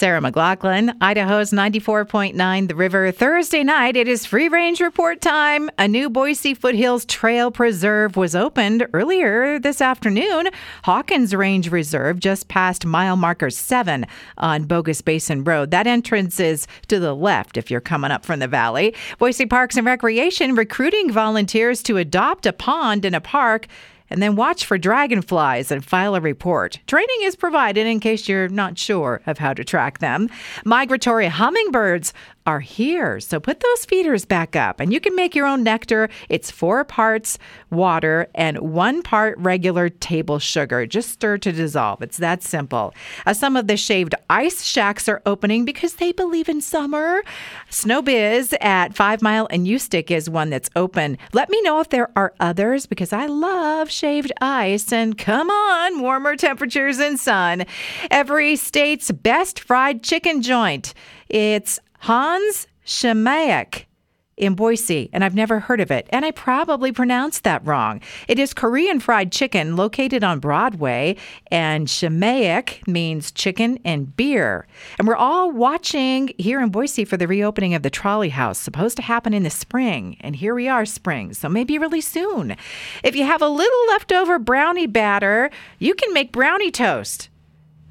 Sarah McLaughlin, Idaho's 94.9 The River. Thursday night, it is free range report time. A new Boise Foothills Trail Preserve was opened earlier this afternoon. Hawkins Range Reserve, just past mile marker 7 on Bogus Basin Road. That entrance is to the left if you're coming up from the valley. Boise Parks and Recreation recruiting volunteers to adopt a pond in a park and then watch for dragonflies and file a report. Training is provided in case you're not sure of how to track them. Migratory hummingbirds are here. So put those feeders back up and you can make your own nectar. It's four parts water and one part regular table sugar. Just stir to dissolve. It's that simple. Uh, some of the shaved ice shacks are opening because they believe in summer. Snowbiz at Five Mile and Ustick is one that's open. Let me know if there are others because I love shaved ice. And come on, warmer temperatures and sun. Every state's best fried chicken joint. It's Hans Shemayak in Boise, and I've never heard of it, and I probably pronounced that wrong. It is Korean fried chicken located on Broadway, and Shemayak means chicken and beer. And we're all watching here in Boise for the reopening of the trolley house, supposed to happen in the spring, and here we are, spring, so maybe really soon. If you have a little leftover brownie batter, you can make brownie toast.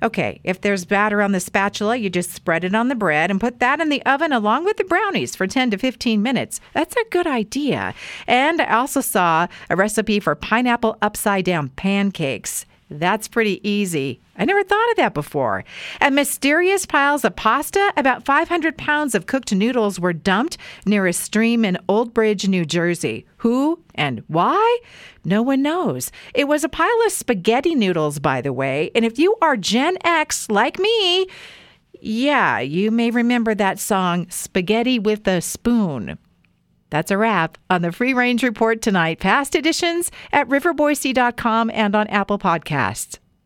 Okay, if there's batter on the spatula, you just spread it on the bread and put that in the oven along with the brownies for 10 to 15 minutes. That's a good idea. And I also saw a recipe for pineapple upside down pancakes. That's pretty easy. I never thought of that before. And mysterious piles of pasta, about 500 pounds of cooked noodles were dumped near a stream in Old Bridge, New Jersey. Who and why? No one knows. It was a pile of spaghetti noodles, by the way. And if you are Gen X like me, yeah, you may remember that song, Spaghetti with a Spoon. That's a wrap on the Free Range Report tonight. Past editions at riverboise.com and on Apple Podcasts.